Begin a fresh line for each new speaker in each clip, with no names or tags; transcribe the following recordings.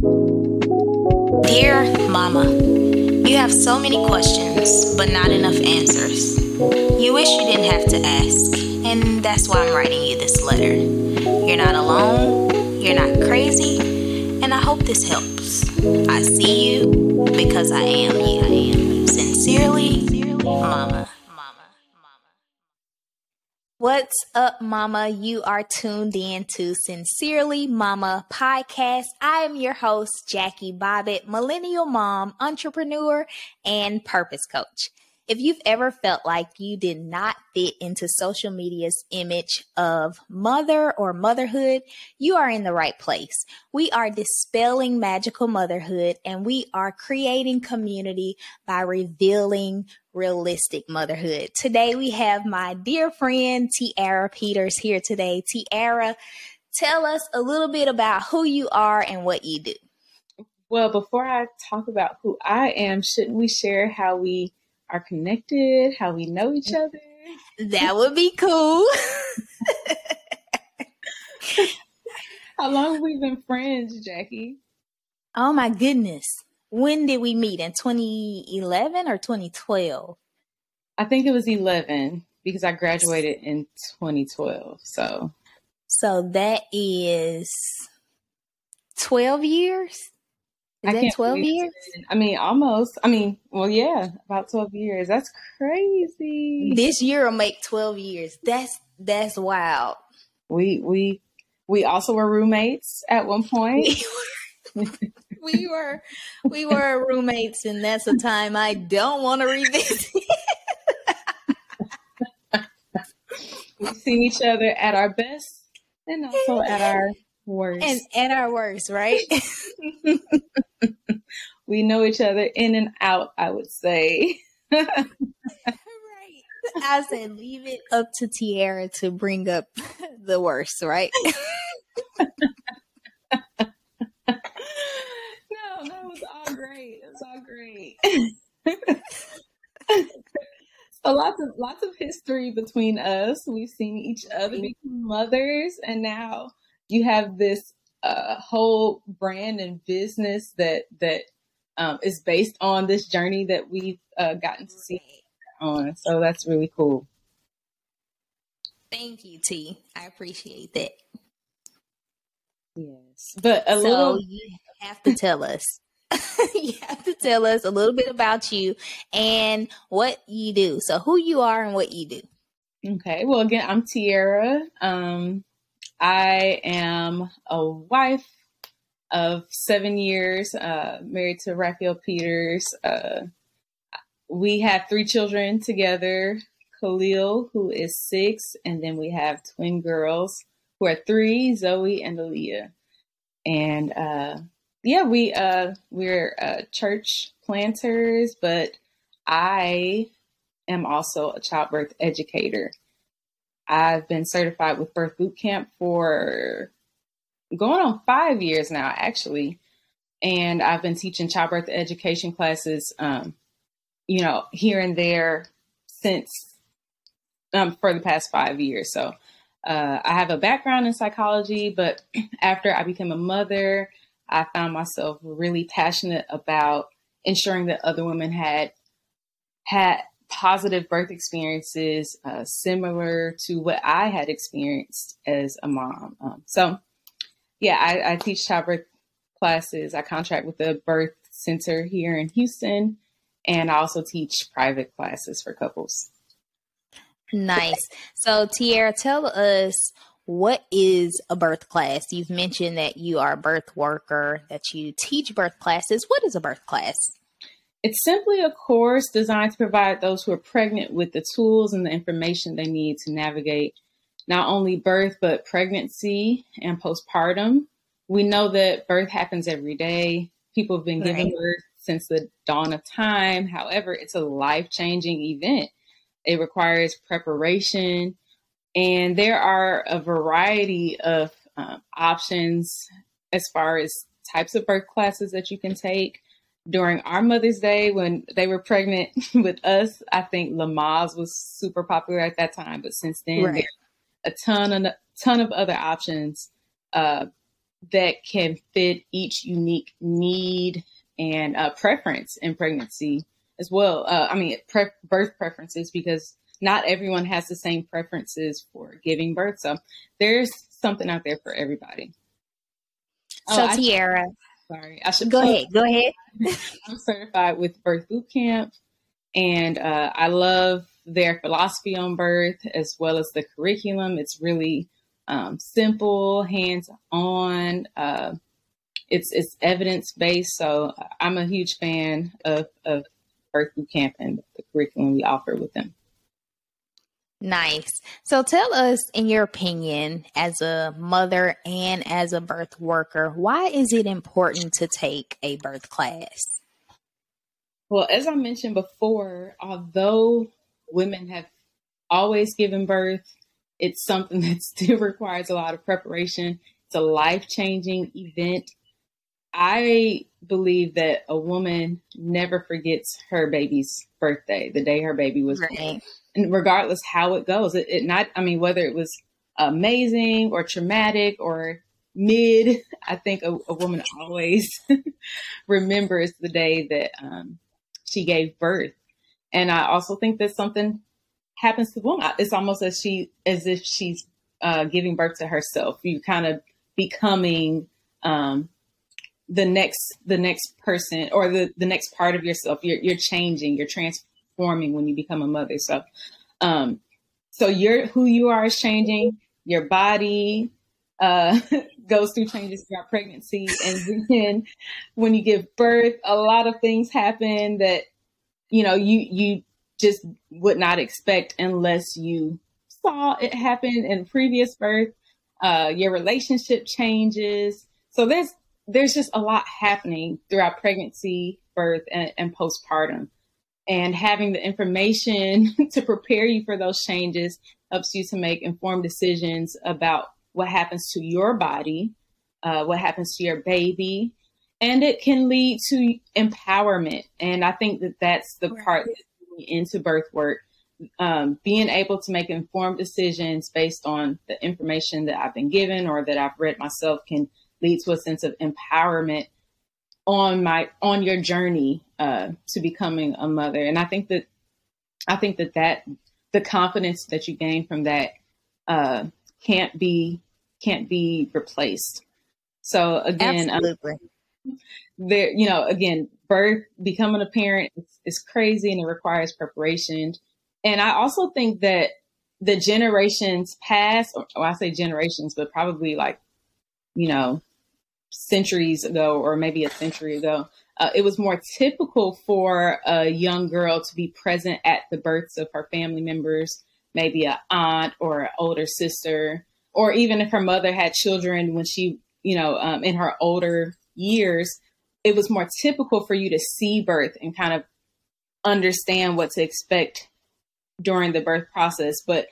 Dear Mama, you have so many questions, but not enough answers. You wish you didn't have to ask, and that's why I'm writing you this letter. You're not alone, you're not crazy, and I hope this helps. I see you because I am you. I am. Sincerely, Mama. What's up, Mama? You are tuned in to Sincerely Mama podcast. I am your host, Jackie Bobbitt, millennial mom, entrepreneur, and purpose coach. If you've ever felt like you did not fit into social media's image of mother or motherhood, you are in the right place. We are dispelling magical motherhood and we are creating community by revealing realistic motherhood. Today we have my dear friend Tiera Peters here today. Tiera, tell us a little bit about who you are and what you do.
Well, before I talk about who I am, shouldn't we share how we are connected, how we know each other.
That would be cool.
how long have we been friends, Jackie?
Oh my goodness. When did we meet? In 2011 or 2012?
I think it was 11 because I graduated in 2012. So
So that is 12 years? Is that 12 years?
I mean, almost. I mean, well, yeah, about 12 years. That's crazy.
This year will make 12 years. That's that's wild.
We we we also were roommates at one point.
we were we were roommates and that's a time I don't want to revisit.
We've seen each other at our best and also at our worst.
And at our worst, right?
We know each other in and out, I would say. right.
I said, leave it up to Tiera to bring up the worst, right?
no, that was all great. It was all great. so lots of lots of history between us. We've seen each other become mothers, and now you have this uh, whole brand and business that that um, is based on this journey that we've uh, gotten to see on. So that's really cool.
Thank you, T. I appreciate that.
Yes, but a
so
little.
You have to tell us. you have to tell us a little bit about you and what you do. So, who you are and what you do.
Okay. Well, again, I'm Tiera. Um, I am a wife of seven years, uh, married to Raphael Peters. Uh, we have three children together Khalil, who is six, and then we have twin girls who are three Zoe and Aaliyah. And uh, yeah, we uh, we're uh, church planters, but I am also a childbirth educator. I've been certified with Birth Boot Camp for going on five years now, actually. And I've been teaching childbirth education classes, um, you know, here and there since um, for the past five years. So uh, I have a background in psychology, but after I became a mother, I found myself really passionate about ensuring that other women had had positive birth experiences uh, similar to what I had experienced as a mom. Um, so, yeah, I, I, teach childbirth classes. I contract with the birth center here in Houston, and I also teach private classes for couples.
Nice. So, Tiera, tell us what is a birth class? You've mentioned that you are a birth worker, that you teach birth classes. What is a birth class?
It's simply a course designed to provide those who are pregnant with the tools and the information they need to navigate not only birth, but pregnancy and postpartum. We know that birth happens every day. People have been giving right. birth since the dawn of time. However, it's a life changing event. It requires preparation, and there are a variety of um, options as far as types of birth classes that you can take during our Mother's Day when they were pregnant with us, I think Lamaze was super popular at that time. But since then, right. A ton of ton of other options. Uh, that can fit each unique need and uh, preference in pregnancy as well. Uh, I mean, pre- birth preferences because not everyone has the same preferences for giving birth. So there's something out there for everybody.
So oh, Tiera,
sorry, I should
go ahead. Go ahead.
I'm certified with Birth Boot Camp, and uh, I love their philosophy on birth as well as the curriculum. It's really um, simple, hands on. Uh, it's it's evidence based. So I'm a huge fan of of Birth Boot Camp and the curriculum we offer with them.
Nice. So tell us, in your opinion, as a mother and as a birth worker, why is it important to take a birth class?
Well, as I mentioned before, although women have always given birth, it's something that still requires a lot of preparation. It's a life changing event. I believe that a woman never forgets her baby's birthday, the day her baby was right. born and regardless how it goes, it, it not, I mean, whether it was amazing or traumatic or mid, I think a, a woman always remembers the day that um, she gave birth. And I also think that something happens to the woman. It's almost as she, as if she's uh, giving birth to herself. You kind of becoming um, the next, the next person or the, the next part of yourself. You're, you're changing, you're transforming when you become a mother. So, um, so your who you are is changing. Your body uh, goes through changes throughout pregnancy, and then when you give birth, a lot of things happen that you know you you just would not expect unless you saw it happen in previous birth. Uh, your relationship changes. So there's there's just a lot happening throughout pregnancy, birth, and, and postpartum and having the information to prepare you for those changes helps you to make informed decisions about what happens to your body, uh, what happens to your baby, and it can lead to empowerment. And I think that that's the right. part that's into birth work. Um, being able to make informed decisions based on the information that I've been given or that I've read myself can lead to a sense of empowerment on my on your journey uh, to becoming a mother. And I think that I think that that the confidence that you gain from that uh, can't be can't be replaced. So again, um, there you know again birth becoming a parent is, crazy and it requires preparation. And I also think that the generations past, or I say generations, but probably like you know centuries ago or maybe a century ago, uh, it was more typical for a young girl to be present at the births of her family members, maybe an aunt or an older sister, or even if her mother had children when she, you know, um, in her older years, it was more typical for you to see birth and kind of understand what to expect during the birth process. But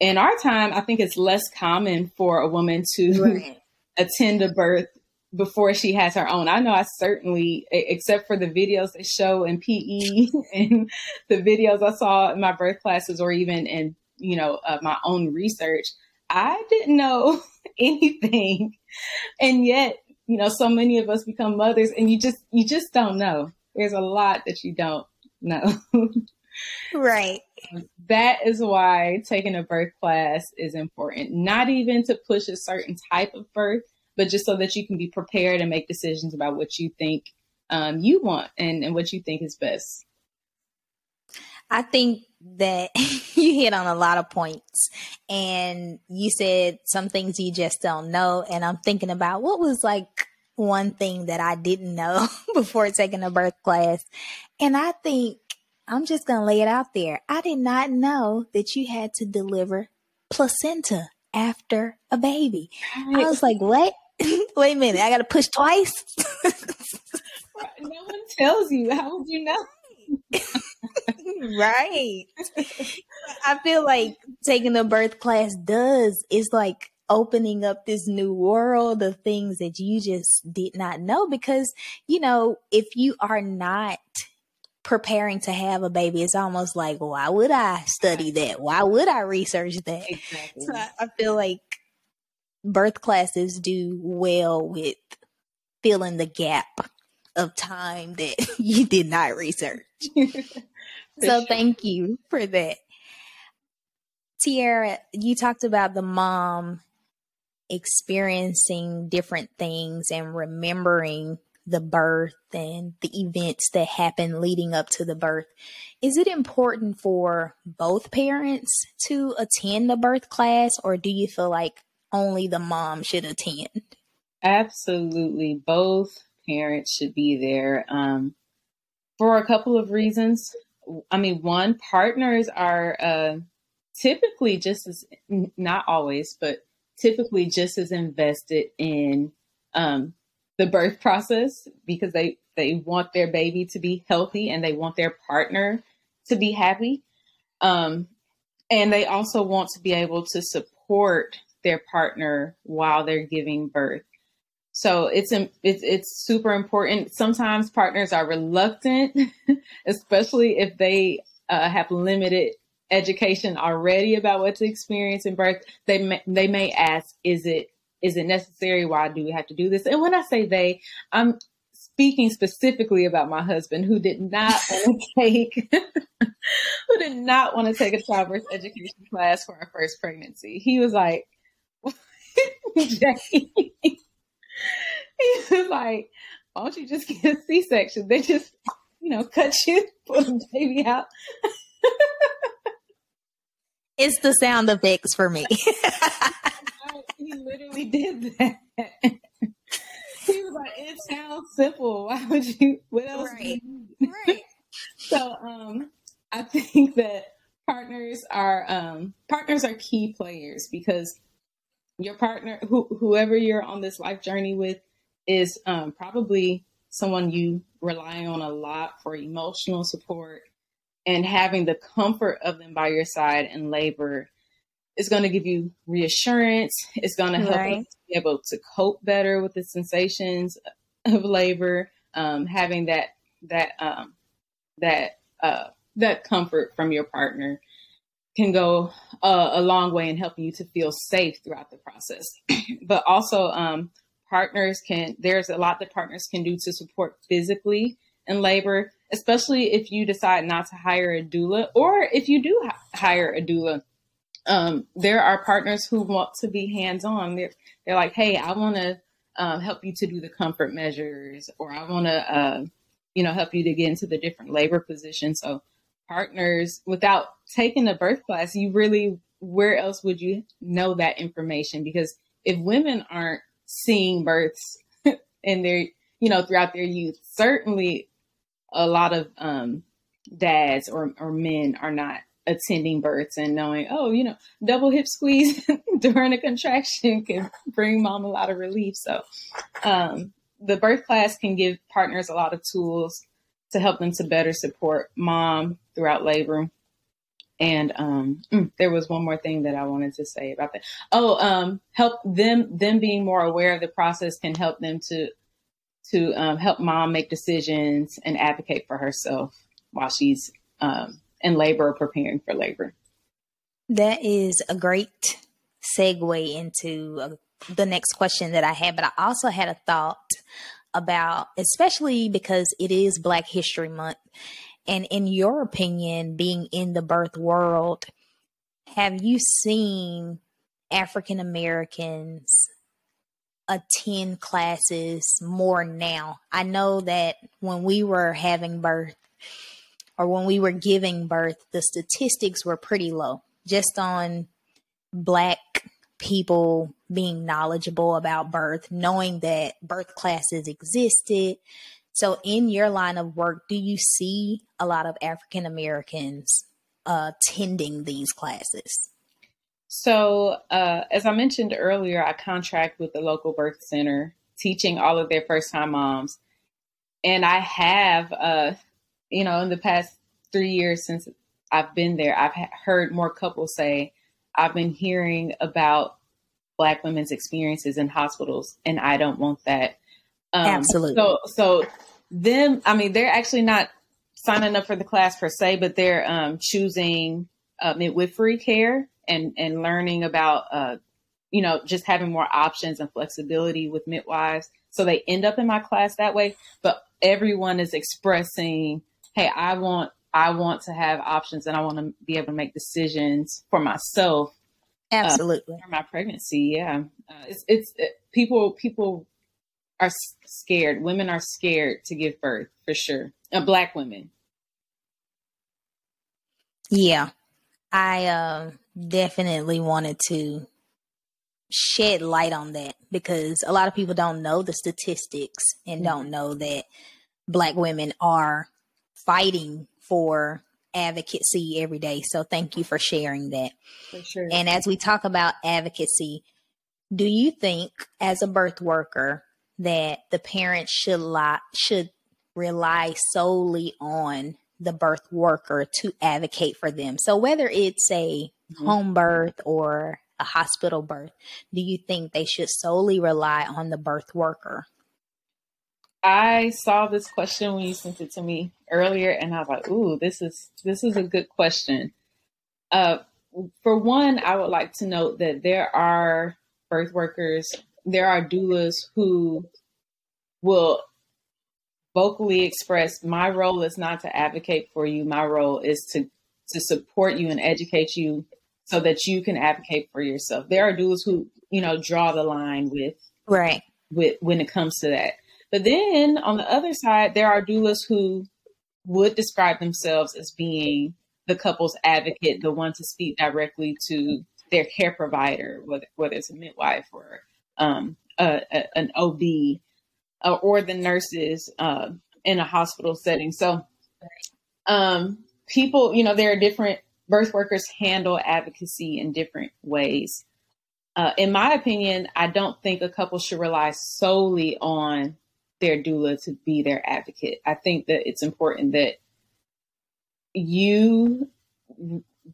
in our time, I think it's less common for a woman to right attend a birth before she has her own. I know I certainly, except for the videos they show in PE and the videos I saw in my birth classes or even in, you know, uh, my own research, I didn't know anything. And yet, you know, so many of us become mothers and you just, you just don't know. There's a lot that you don't know.
right.
That is why taking a birth class is important. Not even to push a certain type of birth, but just so that you can be prepared and make decisions about what you think um, you want and, and what you think is best.
I think that you hit on a lot of points and you said some things you just don't know. And I'm thinking about what was like one thing that I didn't know before taking a birth class. And I think I'm just going to lay it out there. I did not know that you had to deliver placenta after a baby. Right. I was like, what? Wait a minute, I got to push twice?
no one tells you. How would you know?
right. I feel like taking a birth class does is like opening up this new world of things that you just did not know because you know if you are not preparing to have a baby, it's almost like, why would I study that? Why would I research that? Exactly. So I, I feel like birth classes do well with filling the gap of time that you did not research. so sure. thank you for that. Tiera, you talked about the mom experiencing different things and remembering the birth and the events that happen leading up to the birth. Is it important for both parents to attend the birth class, or do you feel like only the mom should attend?
Absolutely. Both parents should be there um, for a couple of reasons. I mean, one, partners are uh, typically just as, not always, but typically just as invested in um, the birth process because they, they want their baby to be healthy and they want their partner to be happy. Um, and they also want to be able to support their partner while they're giving birth. So it's it's it's super important. Sometimes partners are reluctant, especially if they uh, have limited education already about what to experience in birth. They may, they may ask, "Is it is it necessary? Why do we have to do this?" And when I say they, I'm speaking specifically about my husband who did not want to take who did not want to take a childbirth education class for our first pregnancy. He was like, Jackie he was like, why don't you just get a C-section? They just, you know, cut you, pull the baby out.
it's the sound effects for me.
he literally did that. he was like, it sounds simple. Why would you, what else? Right. right. so, um, I think that partners are, um, partners are key players because your partner, who, whoever you're on this life journey with, is um, probably someone you rely on a lot for emotional support and having the comfort of them by your side in labor is going to give you reassurance. It's going to help right. you be able to cope better with the sensations of labor. Um, having that that um, that uh, that comfort from your partner can go uh, a long way in helping you to feel safe throughout the process. but also, um, partners can, there's a lot that partners can do to support physically in labor, especially if you decide not to hire a doula or if you do hire a doula. Um, there are partners who want to be hands on. They're, they're like, hey, I want to um, help you to do the comfort measures, or I want to, uh, you know, help you to get into the different labor positions. So partners without taking a birth class, you really, where else would you know that information? Because if women aren't seeing births in their, you know, throughout their youth, certainly a lot of um, dads or, or men are not attending births and knowing, oh, you know, double hip squeeze during a contraction can bring mom a lot of relief. So, um, the birth class can give partners a lot of tools to help them to better support mom throughout labor. And um, mm, there was one more thing that I wanted to say about that. Oh, um, help them them being more aware of the process can help them to to um, help mom make decisions and advocate for herself while she's um, in labor or preparing for labor.
That is a great segue into uh, the next question that I had, but I also had a thought about, especially because it is Black History Month. And in your opinion, being in the birth world, have you seen African Americans attend classes more now? I know that when we were having birth or when we were giving birth, the statistics were pretty low just on Black people being knowledgeable about birth, knowing that birth classes existed. So, in your line of work, do you see a lot of African Americans uh, attending these classes?
So, uh, as I mentioned earlier, I contract with the local birth center, teaching all of their first time moms. And I have, uh, you know, in the past three years since I've been there, I've heard more couples say, I've been hearing about Black women's experiences in hospitals, and I don't want that.
Um, Absolutely.
So, so them, I mean, they're actually not signing up for the class per se, but they're um, choosing uh, midwifery care and and learning about uh, you know, just having more options and flexibility with midwives. So they end up in my class that way. But everyone is expressing, hey, I want I want to have options and I want to be able to make decisions for myself.
Uh, Absolutely.
Uh, for my pregnancy. Yeah. Uh, it's, it's it, people, people are scared. Women are scared to give birth for sure. Uh, black women.
Yeah. I uh, definitely wanted to shed light on that because a lot of people don't know the statistics and mm-hmm. don't know that black women are fighting for advocacy every day. So thank you for sharing that.
For sure.
And as we talk about advocacy, do you think as a birth worker that the parents should lie, should rely solely on the birth worker to advocate for them? So whether it's a mm-hmm. home birth or a hospital birth, do you think they should solely rely on the birth worker?
I saw this question when you sent it to me earlier, and I was like, "Ooh, this is this is a good question." Uh, for one, I would like to note that there are birth workers, there are doulas who will vocally express, "My role is not to advocate for you. My role is to to support you and educate you so that you can advocate for yourself." There are doulas who, you know, draw the line with
right
with when it comes to that. But then on the other side, there are doulas who would describe themselves as being the couple's advocate, the one to speak directly to their care provider, whether, whether it's a midwife or um, a, a, an OB uh, or the nurses uh, in a hospital setting. So, um, people, you know, there are different birth workers handle advocacy in different ways. Uh, in my opinion, I don't think a couple should rely solely on their doula to be their advocate. I think that it's important that you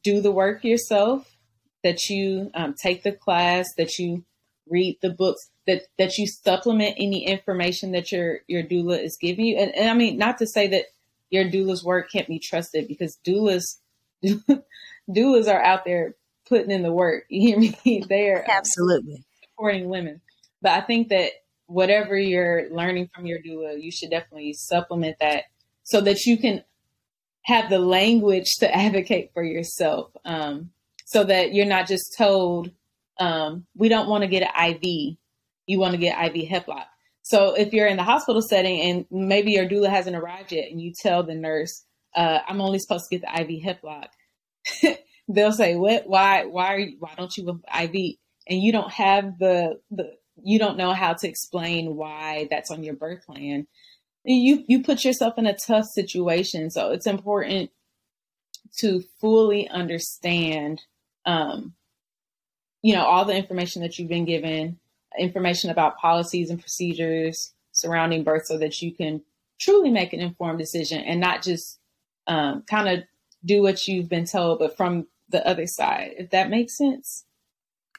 do the work yourself, that you um, take the class, that you read the books, that that you supplement any information that your your doula is giving you. And, and I mean, not to say that your doula's work can't be trusted because doulas doulas are out there putting in the work. You hear me? They're
absolutely
supporting women. But I think that whatever you're learning from your doula, you should definitely supplement that so that you can have the language to advocate for yourself. Um, so that you're not just told, um, we don't want to get an IV, you want to get IV Heplock. So if you're in the hospital setting and maybe your doula hasn't arrived yet and you tell the nurse, uh, I'm only supposed to get the IV Heplock, they'll say, what, why, why, are you, why don't you IV? And you don't have the, the you don't know how to explain why that's on your birth plan, you you put yourself in a tough situation. So it's important to fully understand, um, you know, all the information that you've been given, information about policies and procedures surrounding birth, so that you can truly make an informed decision and not just um, kind of do what you've been told, but from the other side. If that makes sense.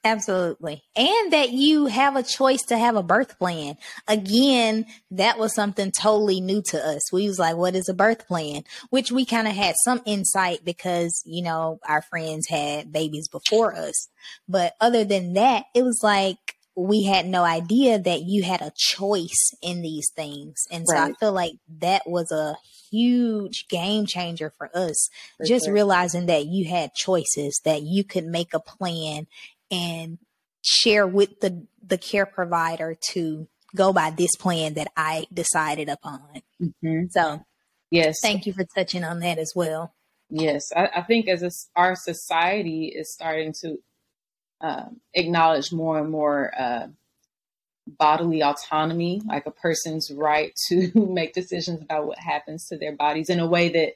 Absolutely. And that you have a choice to have a birth plan. Again, that was something totally new to us. We was like, what is a birth plan? Which we kind of had some insight because, you know, our friends had babies before us. But other than that, it was like, we had no idea that you had a choice in these things. And so right. I feel like that was a huge game changer for us. For just sure. realizing that you had choices, that you could make a plan and share with the the care provider to go by this plan that I decided upon. Mm-hmm. So,
yes,
thank you for touching on that as well.
Yes, I, I think as a, our society is starting to uh, acknowledge more and more uh, bodily autonomy, like a person's right to make decisions about what happens to their bodies in a way that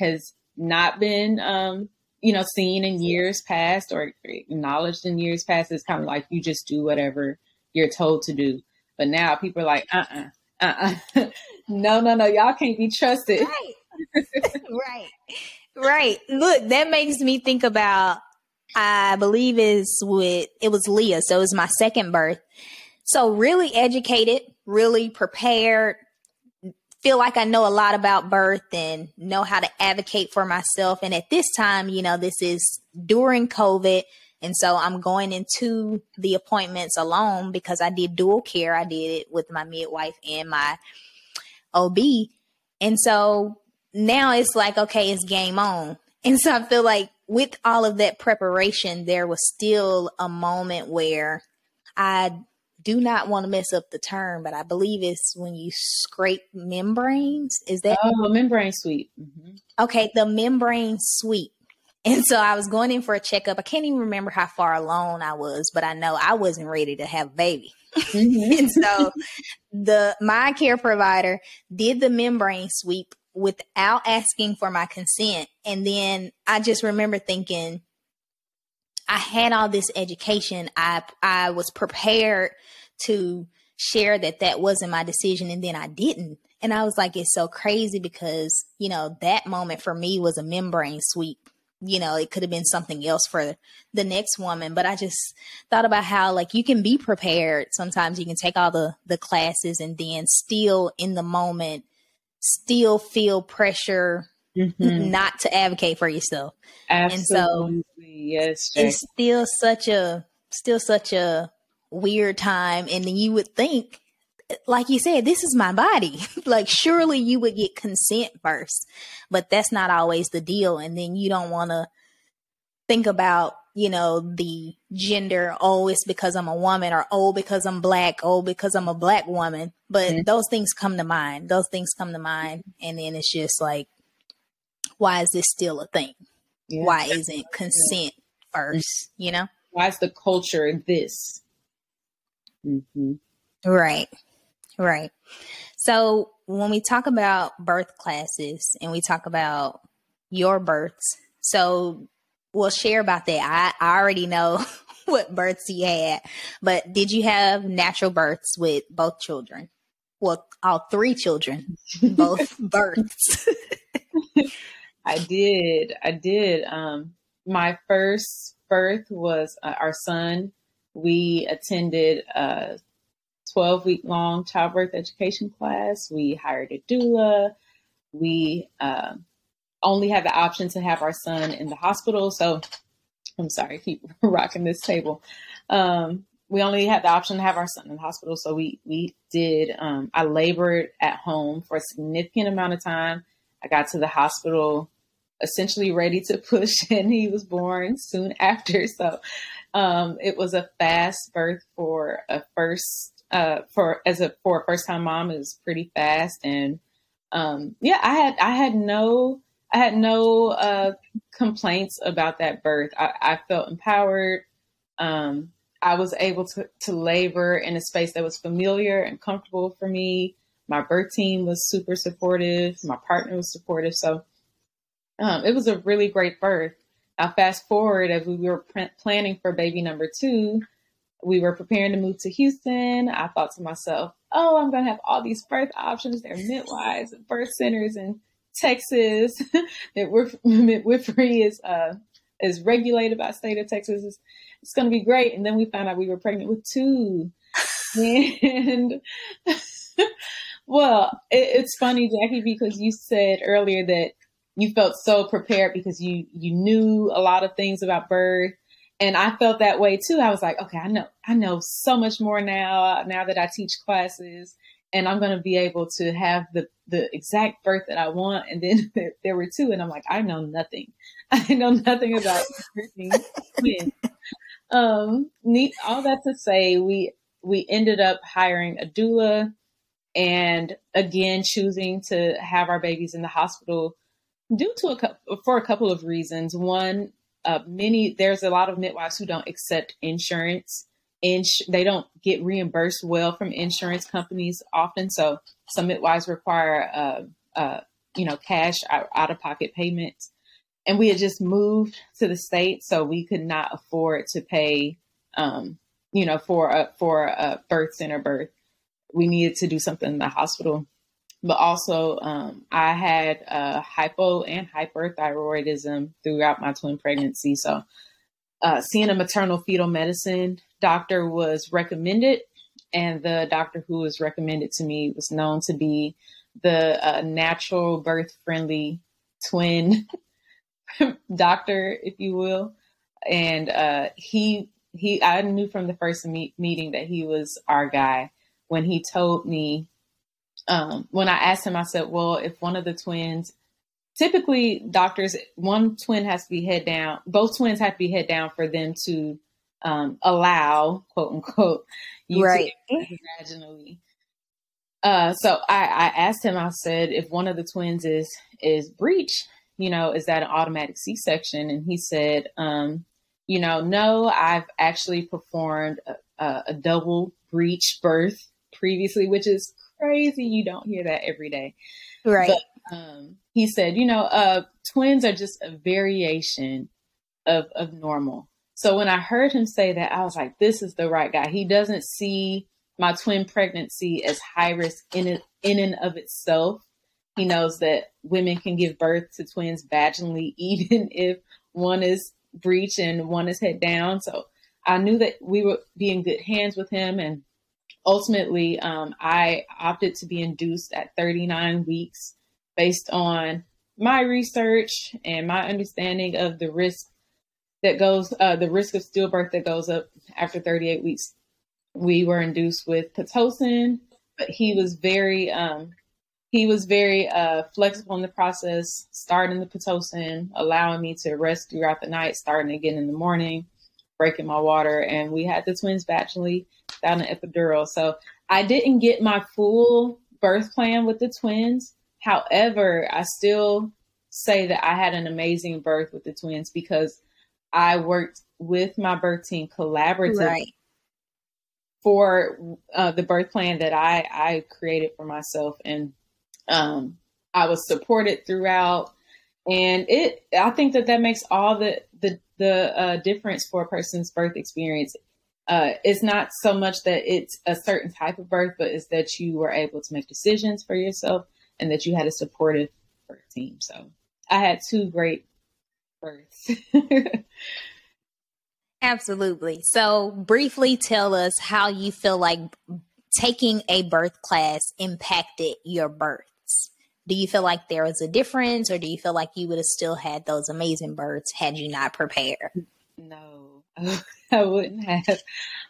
has not been um, you know, seen in years past or acknowledged in years past. It's kind of like you just do whatever you're told to do. But now people are like, uh uh-uh, uh, uh no, no, no, y'all can't be trusted.
Right. right. Right. Look, that makes me think about, I believe is with, it was Leah. So it was my second birth. So really educated, really prepared, feel like I know a lot about birth and know how to advocate for myself. And at this time, you know, this is during COVID. And so I'm going into the appointments alone because I did dual care. I did it with my midwife and my OB. And so now it's like, okay, it's game on. And so I feel like with all of that preparation, there was still a moment where I do not want to mess up the term, but I believe it's when you scrape membranes. Is that?
Oh, membrane sweep. Mm-hmm.
Okay, the membrane sweep. And so I was going in for a checkup. I can't even remember how far along I was, but I know I wasn't ready to have a baby. Mm-hmm. and so the my care provider did the membrane sweep without asking for my consent. And then I just remember thinking, I had all this education. I I was prepared to share that that wasn't my decision, and then I didn't. And I was like, it's so crazy because you know that moment for me was a membrane sweep. You know, it could have been something else for the next woman, but I just thought about how like you can be prepared. Sometimes you can take all the the classes and then still in the moment still feel pressure mm-hmm. not to advocate for yourself.
Absolutely. And so yes.
It's still such a still such a weird time and then you would think like you said, this is my body. like, surely you would get consent first, but that's not always the deal. And then you don't want to think about you know, the gender, oh, it's because I'm a woman, or oh, because I'm black, oh, because I'm a black woman. But mm-hmm. those things come to mind. Those things come to mind. And then it's just like, why is this still a thing? Yeah. Why isn't consent first, you know?
Why is the culture this?
Mm-hmm. Right, right. So when we talk about birth classes and we talk about your births, so we'll share about that. I, I already know what births you had, but did you have natural births with both children? Well, all three children, both births.
I did. I did. Um, my first birth was uh, our son. We attended a 12 week long childbirth education class. We hired a doula. We uh, only had the option to have our son in the hospital. So I'm sorry, keep rocking this table. Um, we only had the option to have our son in the hospital. So we, we did, um, I labored at home for a significant amount of time. I got to the hospital essentially ready to push and he was born soon after. So, um, it was a fast birth for a first, uh, for, as a, for a first time mom, it was pretty fast. And, um, yeah, I had, I had no, I had no uh, complaints about that birth. I, I felt empowered. Um, I was able to, to labor in a space that was familiar and comfortable for me. My birth team was super supportive. My partner was supportive. So um, it was a really great birth. Now, fast forward as we were pr- planning for baby number two, we were preparing to move to Houston. I thought to myself, oh, I'm going to have all these birth options. There are midwives and birth centers in Texas, that midwifery is uh, is regulated by state of Texas. It's, it's going to be great. And then we found out we were pregnant with two. and well, it, it's funny, Jackie, because you said earlier that you felt so prepared because you you knew a lot of things about birth and I felt that way too. I was like, okay, I know I know so much more now now that I teach classes and I'm going to be able to have the the exact birth that I want. And then there were two, and I'm like, I know nothing. I know nothing about birthing. Um. All that to say, we we ended up hiring a doula, and again choosing to have our babies in the hospital due to a for a couple of reasons. One, uh, many there's a lot of midwives who don't accept insurance ins- they don't get reimbursed well from insurance companies often. So some midwives require, uh, uh, you know, cash out of pocket payments. And we had just moved to the state, so we could not afford to pay, um, you know, for a for a birth center birth. We needed to do something in the hospital, but also um, I had uh, hypo and hyperthyroidism throughout my twin pregnancy. So uh, seeing a maternal fetal medicine doctor was recommended, and the doctor who was recommended to me was known to be the uh, natural birth friendly twin doctor, if you will. and uh, he he I knew from the first meet, meeting that he was our guy when he told me um, when I asked him I said well if one of the twins typically doctors one twin has to be head down both twins have to be head down for them to um, allow quote unquote you
right.
vaginally. Uh, so I, I asked him i said if one of the twins is is breech you know is that an automatic c-section? And he said um, you know no i've actually performed a, a double breech birth previously which is crazy you don't hear that every day
right
but um, he said, you know, uh, twins are just a variation of, of normal. So when I heard him say that, I was like, this is the right guy. He doesn't see my twin pregnancy as high risk in it, in and of itself. He knows that women can give birth to twins vaginally, even if one is breech and one is head down. So I knew that we would be in good hands with him. And ultimately, um, I opted to be induced at 39 weeks based on my research and my understanding of the risk that goes, uh, the risk of stillbirth that goes up after 38 weeks. We were induced with Pitocin, but he was very, um, he was very uh, flexible in the process, starting the Pitocin, allowing me to rest throughout the night, starting again in the morning, breaking my water. And we had the twins vaginally without an epidural. So I didn't get my full birth plan with the twins, However, I still say that I had an amazing birth with the twins because I worked with my birth team collaboratively right. for uh, the birth plan that I, I created for myself. And um, I was supported throughout. And it, I think that that makes all the, the, the uh, difference for a person's birth experience. Uh, it's not so much that it's a certain type of birth, but it's that you were able to make decisions for yourself and that you had a supportive birth team. So I had two great births.
Absolutely. So, briefly tell us how you feel like taking a birth class impacted your births. Do you feel like there was a difference, or do you feel like you would have still had those amazing births had you not prepared?
No, I wouldn't have.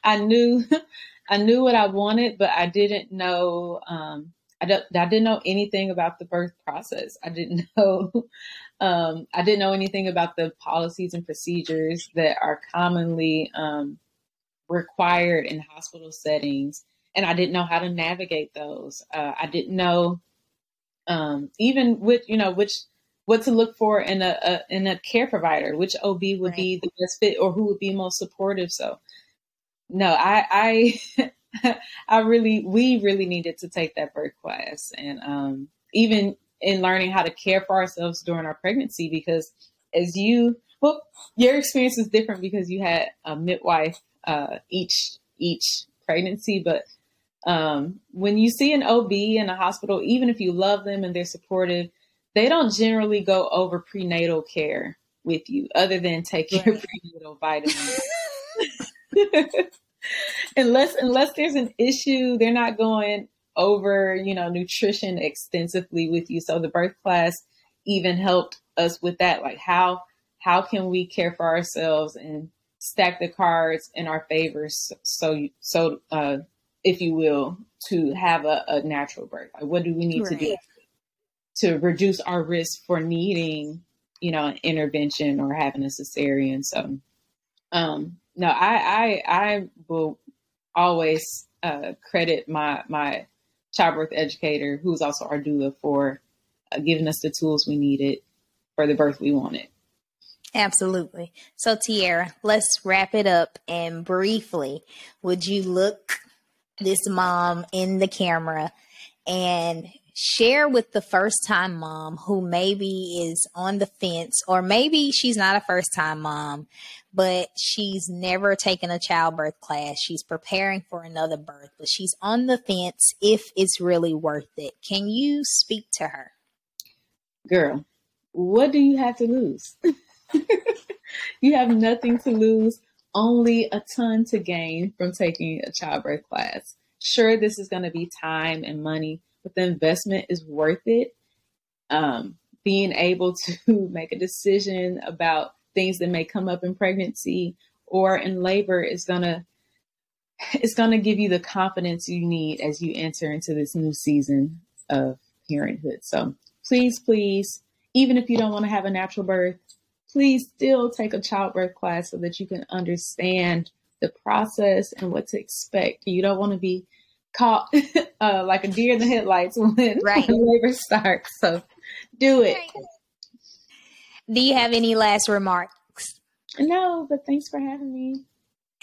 I knew, I knew what I wanted, but I didn't know um, I, don't, I didn't know anything about the birth process. I didn't know, um, I didn't know anything about the policies and procedures that are commonly um, required in hospital settings, and I didn't know how to navigate those. Uh, I didn't know um, even with you know, which what to look for in a, a in a care provider, which OB would right. be the best fit, or who would be most supportive. So, no, I I I really, we really needed to take that birth class. And um, even in learning how to care for ourselves during our pregnancy, because as you, well, your experience is different because you had a midwife uh, each each pregnancy, but um, when you see an OB in a hospital, even if you love them and they're supportive, they don't generally go over prenatal care with you, other than take right. your prenatal vitamins. unless unless there's an issue, they're not going over, you know, nutrition extensively with you. So the birth class even helped us with that. Like how how can we care for ourselves and stack the cards in our favor so so uh if you will to have a, a natural birth like what do we need right. to do to reduce our risk for needing you know an intervention or having a cesarean so um no, I I I will always uh, credit my my childbirth educator, who's also our doula, for uh, giving us the tools we needed for the birth we wanted.
Absolutely. So, Tiera, let's wrap it up. And briefly, would you look this mom in the camera and share with the first time mom who maybe is on the fence, or maybe she's not a first time mom, but she's never taken a childbirth class. She's preparing for another birth, but she's on the fence if it's really worth it. Can you speak to her?
Girl, what do you have to lose? you have nothing to lose, only a ton to gain from taking a childbirth class. Sure, this is going to be time and money but the investment is worth it. Um, being able to make a decision about things that may come up in pregnancy or in labor is to it's to give you the confidence you need as you enter into this new season of parenthood. So please, please, even if you don't want to have a natural birth, please still take a childbirth class so that you can understand the process and what to expect. You don't want to be caught uh, like a deer in the headlights when, right. when labor starts. So do it.
Do you have any last remarks?
No, but thanks for having me.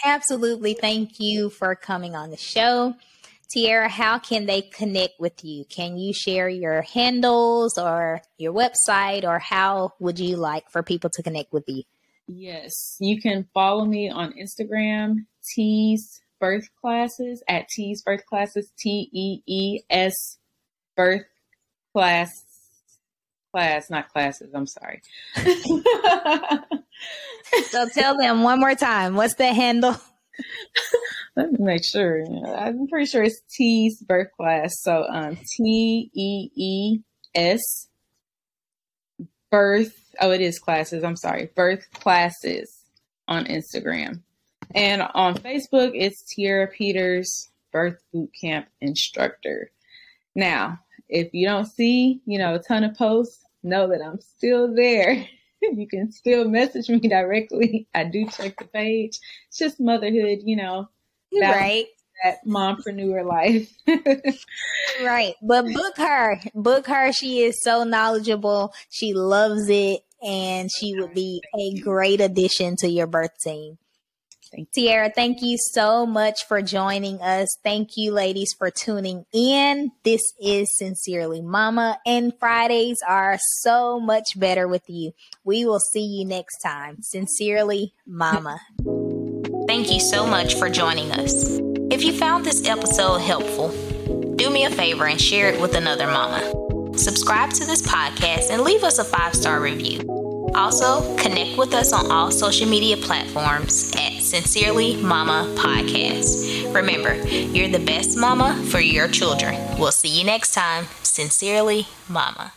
Absolutely. Thank you for coming on the show. Tiera, how can they connect with you? Can you share your handles or your website, or how would you like for people to connect with you?
Yes, you can follow me on Instagram, Tees Birth Classes at T's Birth Classes, T E E S Birth Class class, not classes. I'm sorry.
so tell them one more time. What's the handle?
Let me make sure. I'm pretty sure it's T's birth class. So um, T E E S birth. Oh, it is classes. I'm sorry. Birth classes on Instagram. And on Facebook, it's Tiera Peters, birth boot camp instructor. Now, if you don't see, you know, a ton of posts, know that I'm still there. you can still message me directly. I do check the page. It's just motherhood, you know.
Right.
That mompreneur life.
right. But book her. Book her. She is so knowledgeable. She loves it. And she would be a great addition to your birth team. Thank Tiera, thank you so much for joining us. Thank you, ladies, for tuning in. This is Sincerely Mama, and Fridays are so much better with you. We will see you next time. Sincerely, Mama. Thank you so much for joining us. If you found this episode helpful, do me a favor and share it with another mama. Subscribe to this podcast and leave us a five star review. Also, connect with us on all social media platforms at Sincerely Mama Podcast. Remember, you're the best mama for your children. We'll see you next time. Sincerely Mama.